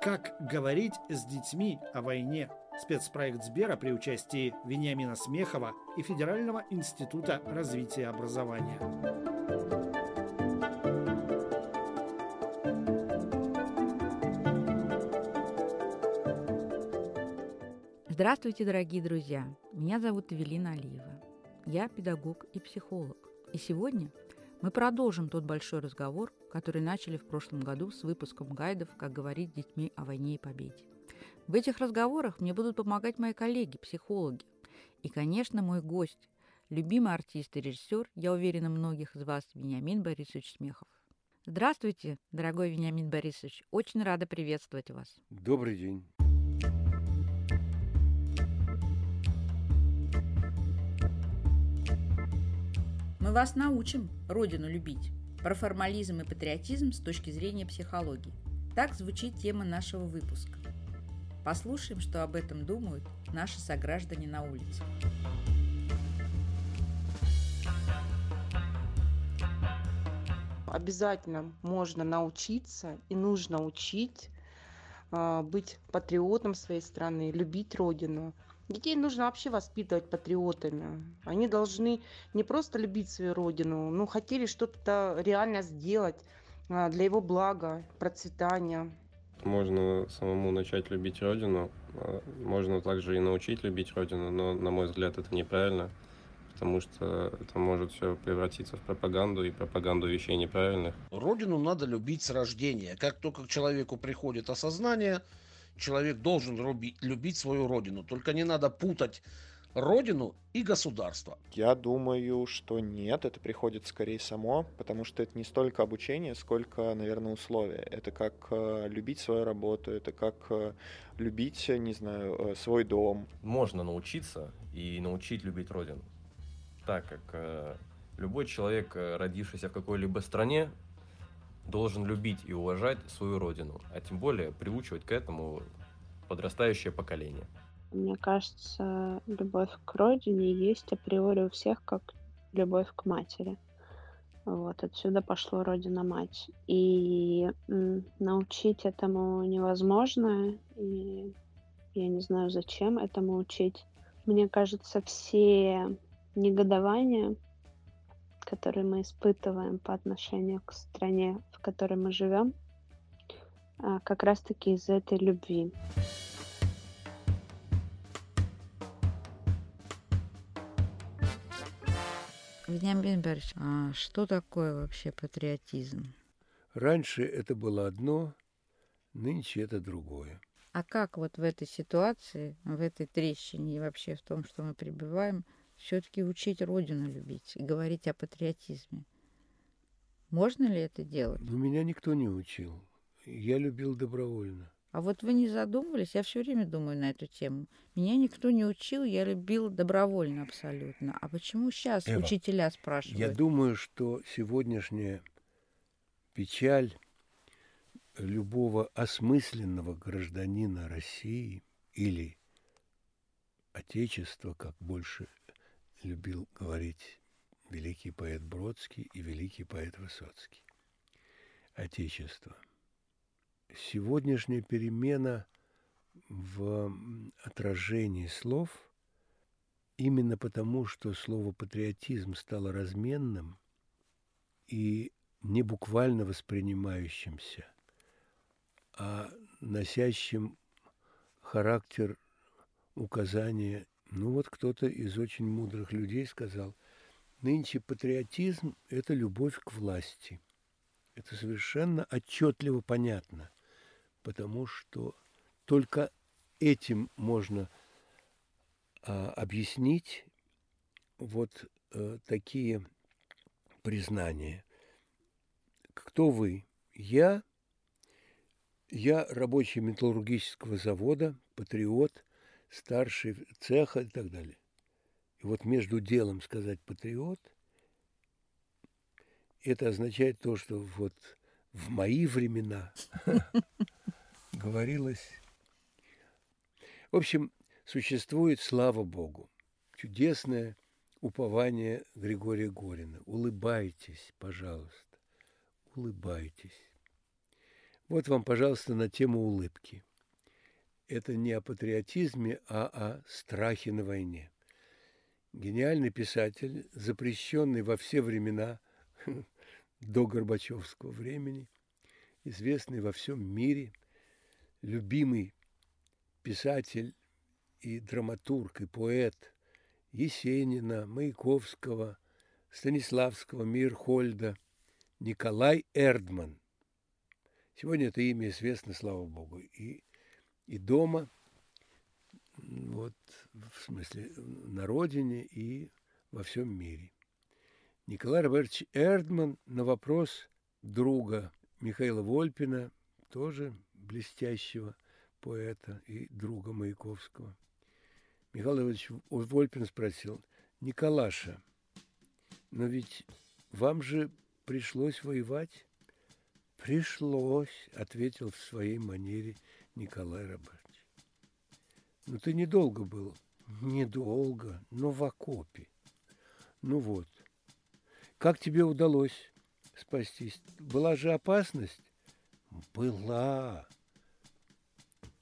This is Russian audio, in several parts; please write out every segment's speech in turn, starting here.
Как говорить с детьми о войне? Спецпроект Сбера при участии Вениамина Смехова и Федерального института развития образования. Здравствуйте, дорогие друзья! Меня зовут Эвелина Алиева. Я педагог и психолог. И сегодня мы продолжим тот большой разговор, который начали в прошлом году с выпуском гайдов «Как говорить с детьми о войне и победе». В этих разговорах мне будут помогать мои коллеги, психологи. И, конечно, мой гость, любимый артист и режиссер, я уверена, многих из вас, Вениамин Борисович Смехов. Здравствуйте, дорогой Вениамин Борисович. Очень рада приветствовать вас. Добрый день. Мы вас научим Родину любить. Про формализм и патриотизм с точки зрения психологии. Так звучит тема нашего выпуска. Послушаем, что об этом думают наши сограждане на улице. Обязательно можно научиться и нужно учить а, быть патриотом своей страны, любить Родину, Детей нужно вообще воспитывать патриотами. Они должны не просто любить свою родину, но хотели что-то реально сделать а, для его блага, процветания. Можно самому начать любить родину, а, можно также и научить любить родину, но, на мой взгляд, это неправильно, потому что это может все превратиться в пропаганду и пропаганду вещей неправильных. Родину надо любить с рождения. Как только к человеку приходит осознание – человек должен любить, любить свою родину. Только не надо путать родину и государство. Я думаю, что нет, это приходит скорее само, потому что это не столько обучение, сколько, наверное, условия. Это как э, любить свою работу, это как э, любить, не знаю, э, свой дом. Можно научиться и научить любить родину, так как э, любой человек, э, родившийся в какой-либо стране, должен любить и уважать свою родину, а тем более приучивать к этому подрастающее поколение. Мне кажется, любовь к родине есть априори у всех, как любовь к матери. Вот отсюда пошло родина-мать. И м, научить этому невозможно. И я не знаю, зачем этому учить. Мне кажется, все негодования, которые мы испытываем по отношению к стране, в которой мы живем, а, как раз-таки из этой любви. Вениамин Борисович, а что такое вообще патриотизм? Раньше это было одно, нынче это другое. А как вот в этой ситуации, в этой трещине и вообще в том, что мы пребываем, все-таки учить Родину любить и говорить о патриотизме. Можно ли это делать? Но меня никто не учил. Я любил добровольно. А вот вы не задумывались? Я все время думаю на эту тему. Меня никто не учил, я любил добровольно абсолютно. А почему сейчас Эва, учителя спрашивают? Я думаю, что сегодняшняя печаль любого осмысленного гражданина России или Отечества, как больше любил говорить великий поэт Бродский и великий поэт Высоцкий. Отечество. Сегодняшняя перемена в отражении слов именно потому, что слово патриотизм стало разменным и не буквально воспринимающимся, а носящим характер указания ну вот кто-то из очень мудрых людей сказал, нынче патриотизм – это любовь к власти. Это совершенно отчетливо понятно, потому что только этим можно а, объяснить вот а, такие признания. Кто вы? Я, я рабочий металлургического завода, патриот – старший цеха и так далее. И вот между делом сказать патриот, это означает то, что вот в мои времена говорилось. В общем, существует, слава Богу, чудесное упование Григория Горина. Улыбайтесь, пожалуйста, улыбайтесь. Вот вам, пожалуйста, на тему улыбки. Это не о патриотизме, а о страхе на войне. Гениальный писатель, запрещенный во все времена до Горбачевского времени, известный во всем мире, любимый писатель и драматург, и поэт Есенина, Маяковского, Станиславского, Мирхольда, Николай Эрдман. Сегодня это имя известно, слава богу, и, и дома, вот, в смысле, на родине и во всем мире. Николай Робертович Эрдман на вопрос друга Михаила Вольпина, тоже блестящего поэта и друга Маяковского. Михаил Иванович Вольпин спросил, Николаша, но ведь вам же пришлось воевать? Пришлось, ответил в своей манере Николай Робертович. Ну ты недолго был. Недолго, но в окопе. Ну вот. Как тебе удалось спастись? Была же опасность? Была.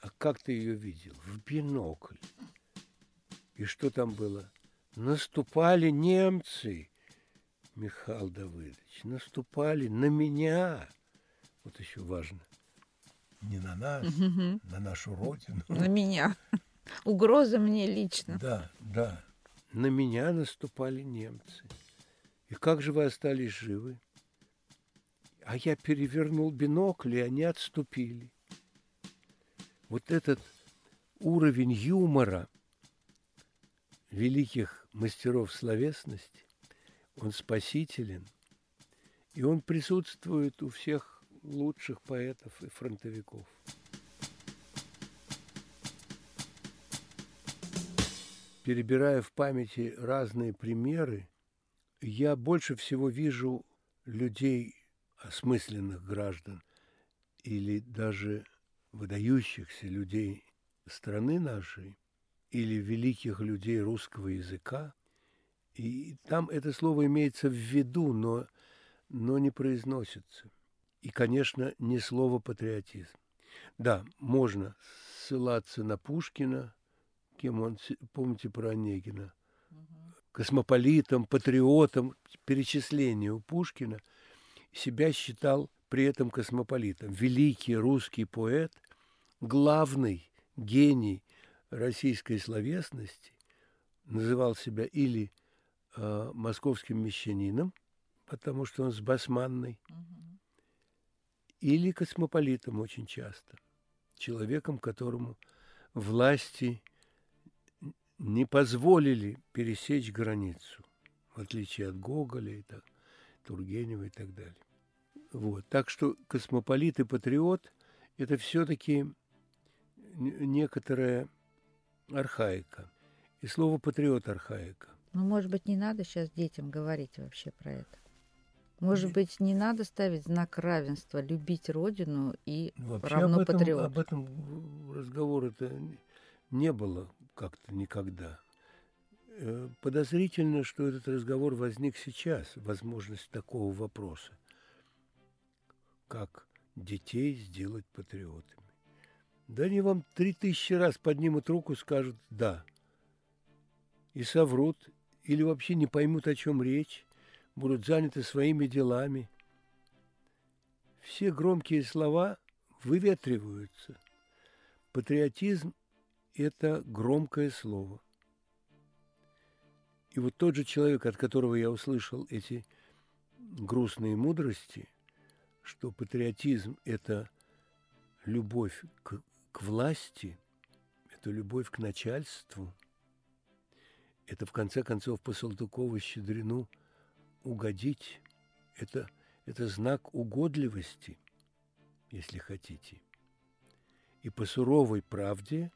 А как ты ее видел? В бинокль. И что там было? Наступали немцы, Михаил Давыдович, наступали на меня. Вот еще важно. Не на нас, на нашу родину. На меня. Угроза мне лично. Да, да. На меня наступали немцы. И как же вы остались живы? А я перевернул бинокль, и они отступили. Вот этот уровень юмора великих мастеров словесности, он спасителен, и он присутствует у всех лучших поэтов и фронтовиков. Перебирая в памяти разные примеры, я больше всего вижу людей, осмысленных граждан или даже выдающихся людей страны нашей, или великих людей русского языка. И там это слово имеется в виду, но, но не произносится. И, конечно, не слово патриотизм. Да, можно ссылаться на Пушкина, кем он, помните про Онегина, космополитом, патриотом, перечисление у Пушкина, себя считал при этом космополитом. Великий русский поэт, главный гений российской словесности называл себя или э, московским мещанином, потому что он с басманной, угу. или космополитом очень часто, человеком, которому власти не позволили пересечь границу, в отличие от Гоголя и так, Тургенева и так далее. Вот. Так что космополит и патриот – это все-таки некоторая архаика. И слово патриот архаика. Ну, может быть, не надо сейчас детям говорить вообще про это. Может быть, не надо ставить знак равенства, любить родину и Вообще равно об этом, патриот. Об этом разговора-то не было как-то никогда. Э, подозрительно, что этот разговор возник сейчас, возможность такого вопроса, как детей сделать патриотами. Да они вам три тысячи раз поднимут руку, скажут «да». И соврут, или вообще не поймут, о чем речь, будут заняты своими делами. Все громкие слова выветриваются. Патриотизм – это громкое слово. И вот тот же человек, от которого я услышал эти грустные мудрости, что патриотизм – это любовь к к власти, это любовь к начальству, это, в конце концов, по Салтыкову-Щедрину угодить, это, это знак угодливости, если хотите. И по суровой правде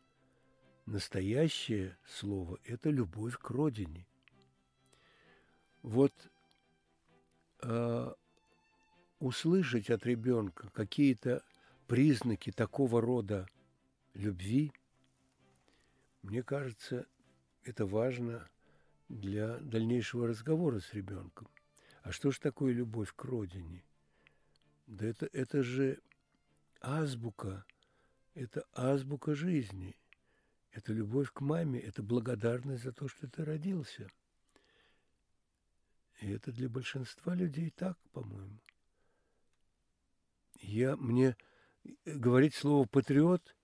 настоящее слово – это любовь к родине. Вот э, услышать от ребенка какие-то признаки такого рода любви, мне кажется, это важно для дальнейшего разговора с ребенком. А что же такое любовь к родине? Да это, это же азбука, это азбука жизни. Это любовь к маме, это благодарность за то, что ты родился. И это для большинства людей так, по-моему. Я, мне говорить слово «патриот»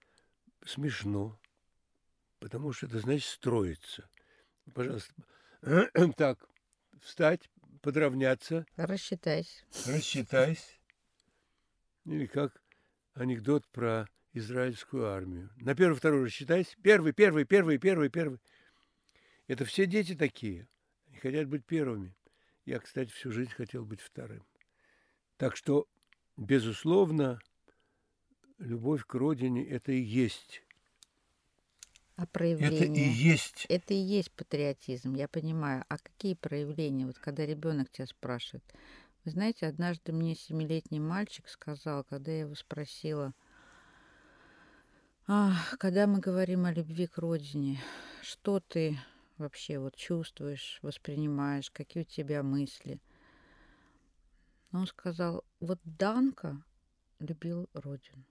смешно, потому что это значит строиться. Пожалуйста, так, встать, подравняться. Рассчитайся. Рассчитайся. Или как анекдот про израильскую армию. На первый, второй рассчитайся. Первый, первый, первый, первый, первый. Это все дети такие. Они хотят быть первыми. Я, кстати, всю жизнь хотел быть вторым. Так что, безусловно, любовь к родине – это и есть. А проявление? Это и есть. Это и есть патриотизм, я понимаю. А какие проявления? Вот когда ребенок тебя спрашивает. Вы знаете, однажды мне семилетний мальчик сказал, когда я его спросила, Ах, когда мы говорим о любви к родине, что ты вообще вот чувствуешь, воспринимаешь, какие у тебя мысли? Он сказал, вот Данка любил родину.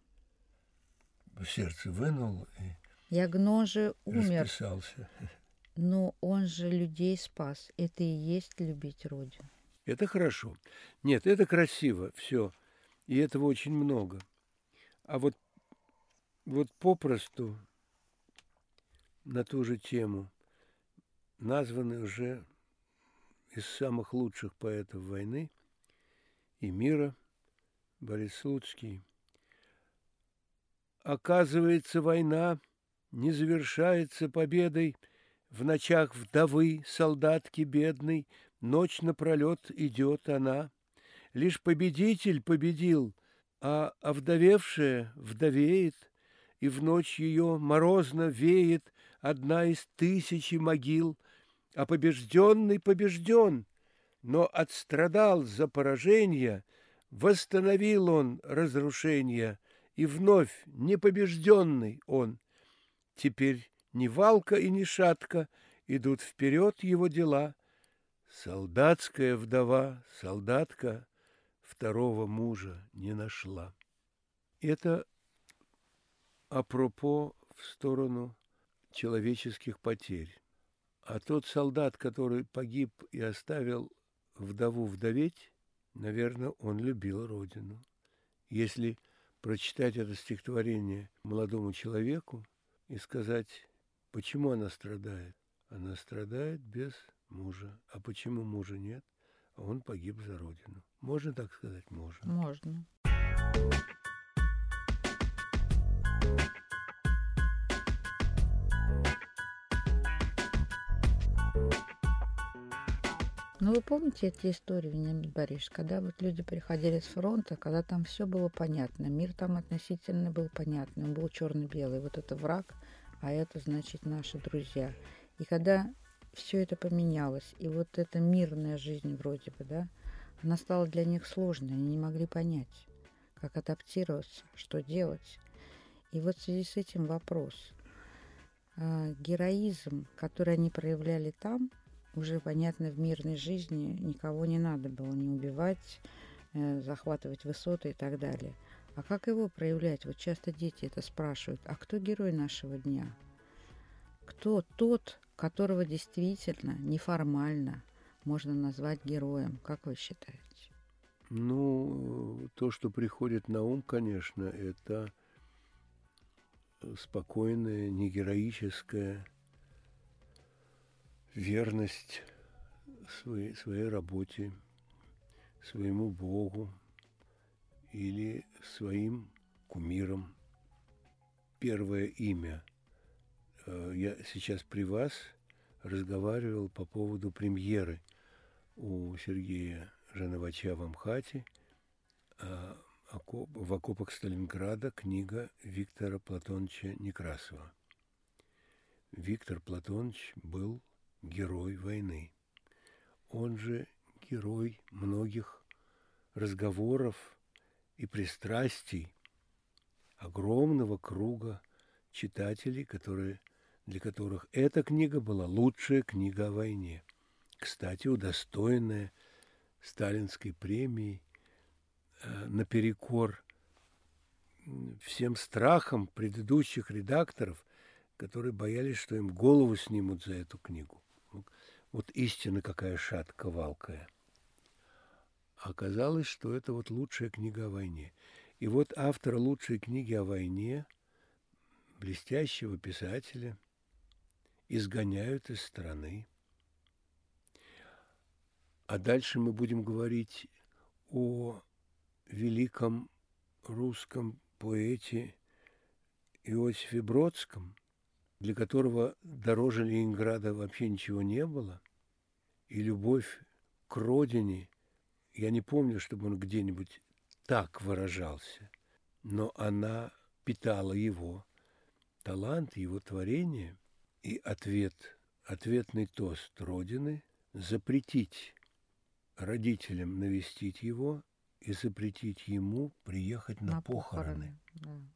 Сердце вынул и Я говорю, он же умер, расписался. но он же людей спас. Это и есть любить родину. Это хорошо. Нет, это красиво, все. И этого очень много. А вот, вот попросту на ту же тему названы уже из самых лучших поэтов войны и мира Борис Слуцкий. Оказывается, война не завершается победой в ночах вдовы, солдатки бедной, Ночь напролет идет она. Лишь победитель победил, а овдовевшая вдовеет, И в ночь ее морозно веет Одна из тысячи могил, А побежденный побежден, Но отстрадал за поражение, Восстановил он разрушение, И вновь непобежденный он. Теперь ни валка и ни шатка Идут вперед его дела — Солдатская вдова, солдатка, второго мужа не нашла. Это апропо в сторону человеческих потерь. А тот солдат, который погиб и оставил вдову вдоветь, наверное, он любил родину. Если прочитать это стихотворение молодому человеку и сказать, почему она страдает, она страдает без мужа. А почему мужа нет? Он погиб за родину. Можно так сказать? Можно. Можно. Ну, вы помните эти истории, Вениамин Борисович, когда вот люди приходили с фронта, когда там все было понятно, мир там относительно был понятный, он был черно-белый, вот это враг, а это, значит, наши друзья. И когда все это поменялось. И вот эта мирная жизнь вроде бы, да, она стала для них сложной. Они не могли понять, как адаптироваться, что делать. И вот в связи с этим вопрос. А, героизм, который они проявляли там, уже, понятно, в мирной жизни никого не надо было не убивать, э, захватывать высоты и так далее. А как его проявлять? Вот часто дети это спрашивают. А кто герой нашего дня? Кто тот, которого действительно неформально можно назвать героем. Как вы считаете? Ну, то, что приходит на ум, конечно, это спокойная, негероическая верность своей, своей работе, своему Богу или своим кумирам. Первое имя Э, я сейчас при вас разговаривал по поводу премьеры у Сергея Жановача в Амхате а, в окопах Сталинграда книга Виктора Платоновича Некрасова. Виктор Платонович был герой войны. Он же герой многих разговоров и пристрастий огромного круга читателей, которые для которых эта книга была лучшая книга о войне. Кстати, удостоенная сталинской премии э, наперекор всем страхом предыдущих редакторов, которые боялись, что им голову снимут за эту книгу. Вот истина какая шатка валкая. Оказалось, что это вот лучшая книга о войне. И вот автора лучшей книги о войне, блестящего писателя, изгоняют из страны. А дальше мы будем говорить о великом русском поэте Иосифе Бродском, для которого дороже Ленинграда вообще ничего не было, и любовь к родине, я не помню, чтобы он где-нибудь так выражался, но она питала его талант, его творение, и ответ, ответный тост Родины – запретить родителям навестить его и запретить ему приехать на, на похороны. похороны.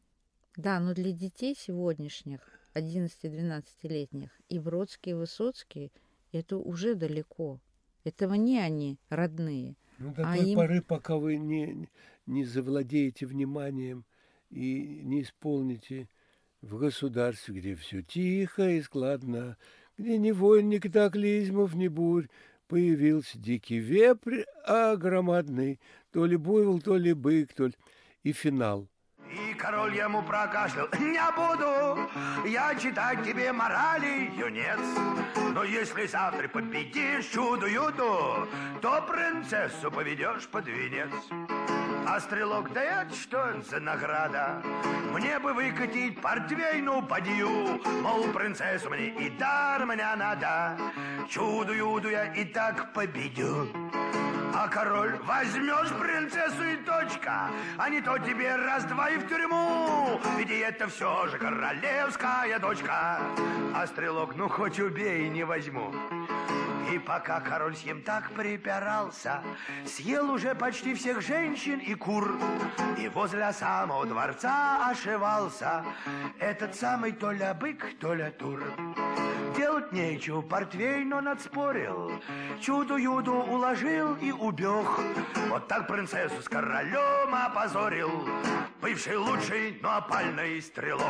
Да. да, но для детей сегодняшних, 11-12-летних, и Бродский, и Высоцкий, это уже далеко. Этого не они родные. Ну, до а той им... поры, пока вы не, не завладеете вниманием и не исполните в государстве, где все тихо и складно, где ни войн, ни катаклизмов, ни бурь, появился дикий вепрь, а громадный, то ли буйвол, то ли бык, то ли... И финал. Король ему прокашлял. Не буду я читать тебе морали, юнец. Но если завтра победишь чудо-юду, то принцессу поведешь под венец. А стрелок, да это что за награда? Мне бы выкатить портвейну подью, Мол, принцессу мне и дар мне надо. Чудо-юду я и так победю. А король, возьмешь принцессу и точка, А не то тебе раз-два и в тюрьму. Ведь это все же королевская дочка. А стрелок, ну хоть убей, не возьму. И пока король с ним так припирался, Съел уже почти всех женщин и кур, И возле самого дворца ошивался Этот самый то ля бык, то ля тур. Делать нечего, портвейн он отспорил, Чуду-юду уложил и убег. Вот так принцессу с королем опозорил Бывший лучший, но опальный стрелок.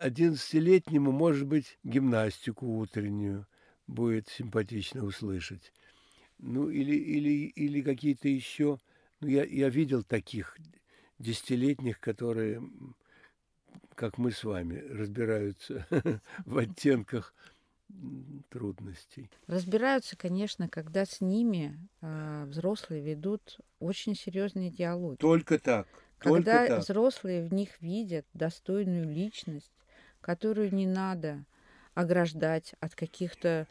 Одиннадцатилетнему, может быть, гимнастику утреннюю будет симпатично услышать. Ну, или, или, или какие-то еще... Ну, я, я видел таких десятилетних, которые, как мы с вами, разбираются в оттенках трудностей. Разбираются, конечно, когда с ними э, взрослые ведут очень серьезные диалоги. Только так. Когда только взрослые в них видят достойную личность, которую не надо ограждать от каких-то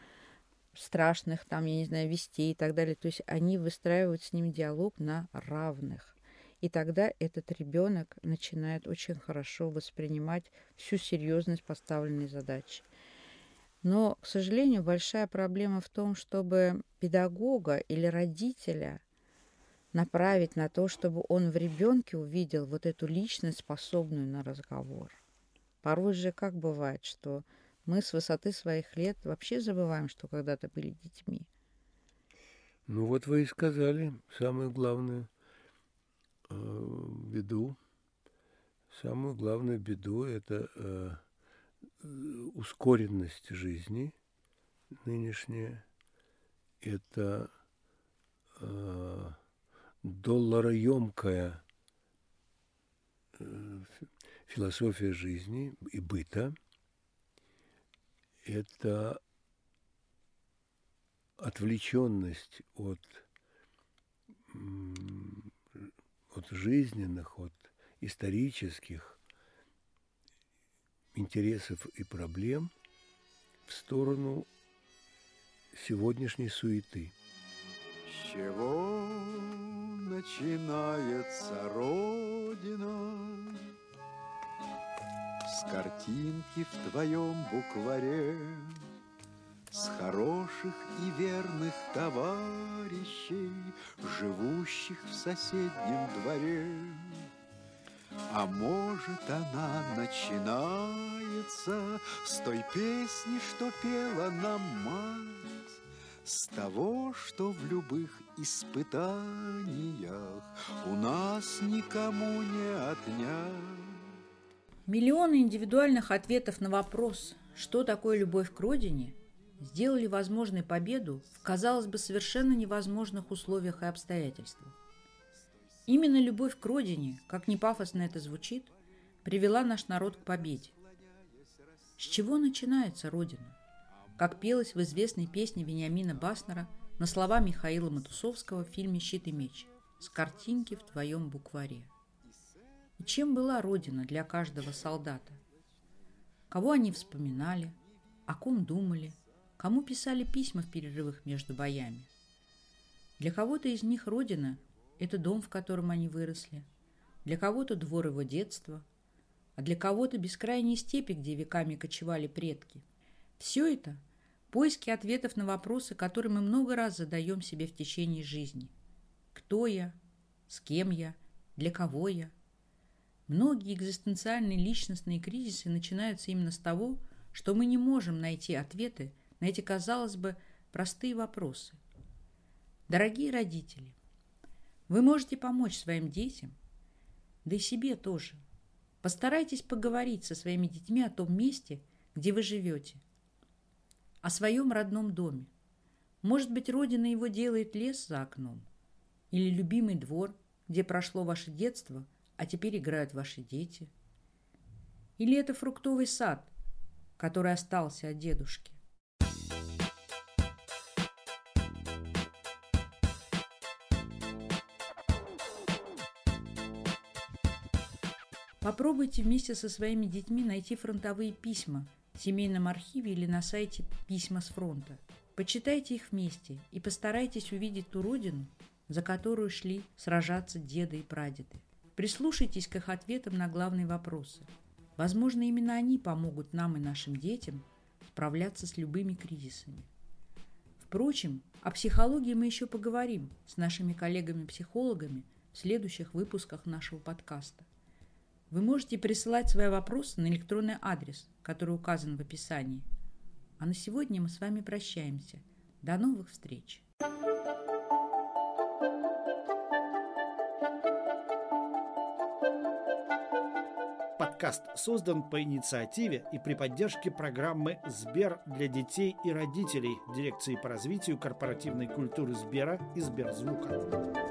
страшных, там, я не знаю, вестей и так далее. То есть они выстраивают с ним диалог на равных. И тогда этот ребенок начинает очень хорошо воспринимать всю серьезность поставленной задачи. Но, к сожалению, большая проблема в том, чтобы педагога или родителя направить на то, чтобы он в ребенке увидел вот эту личность, способную на разговор. Порой же как бывает, что мы с высоты своих лет вообще забываем, что когда-то были детьми. Ну вот вы и сказали самую главную э, беду. Самую главную беду это э, ускоренность жизни нынешняя. Это э, доллароемкая э, философия жизни и быта – это отвлеченность от, от жизненных, от исторических интересов и проблем в сторону сегодняшней суеты. С чего начинается Родина? С картинки в твоем букваре, С хороших и верных товарищей, Живущих в соседнем дворе. А может, она начинается С той песни, что пела нам мать, с того, что в любых испытаниях у нас никому не отнять. Миллионы индивидуальных ответов на вопрос, что такое любовь к родине, сделали возможной победу в, казалось бы, совершенно невозможных условиях и обстоятельствах. Именно любовь к родине, как ни пафосно это звучит, привела наш народ к победе. С чего начинается Родина? Как пелось в известной песне Вениамина Баснера на слова Михаила Матусовского в фильме «Щит и меч» «С картинки в твоем букваре». И чем была Родина для каждого солдата? Кого они вспоминали, о ком думали, кому писали письма в перерывах между боями? Для кого-то из них Родина – это дом, в котором они выросли, для кого-то двор его детства, а для кого-то бескрайние степи, где веками кочевали предки. Все это – поиски ответов на вопросы, которые мы много раз задаем себе в течение жизни. Кто я? С кем я? Для кого я? Многие экзистенциальные личностные кризисы начинаются именно с того, что мы не можем найти ответы на эти, казалось бы, простые вопросы. Дорогие родители, вы можете помочь своим детям, да и себе тоже. Постарайтесь поговорить со своими детьми о том месте, где вы живете, о своем родном доме. Может быть, родина его делает лес за окном, или любимый двор, где прошло ваше детство – а теперь играют ваши дети? Или это фруктовый сад, который остался от дедушки? Попробуйте вместе со своими детьми найти фронтовые письма в семейном архиве или на сайте «Письма с фронта». Почитайте их вместе и постарайтесь увидеть ту родину, за которую шли сражаться деды и прадеды. Прислушайтесь к их ответам на главные вопросы. Возможно, именно они помогут нам и нашим детям справляться с любыми кризисами. Впрочем, о психологии мы еще поговорим с нашими коллегами-психологами в следующих выпусках нашего подкаста. Вы можете присылать свои вопросы на электронный адрес, который указан в описании. А на сегодня мы с вами прощаемся. До новых встреч! Подкаст создан по инициативе и при поддержке программы «Сбер для детей и родителей» Дирекции по развитию корпоративной культуры Сбера и Сберзвука.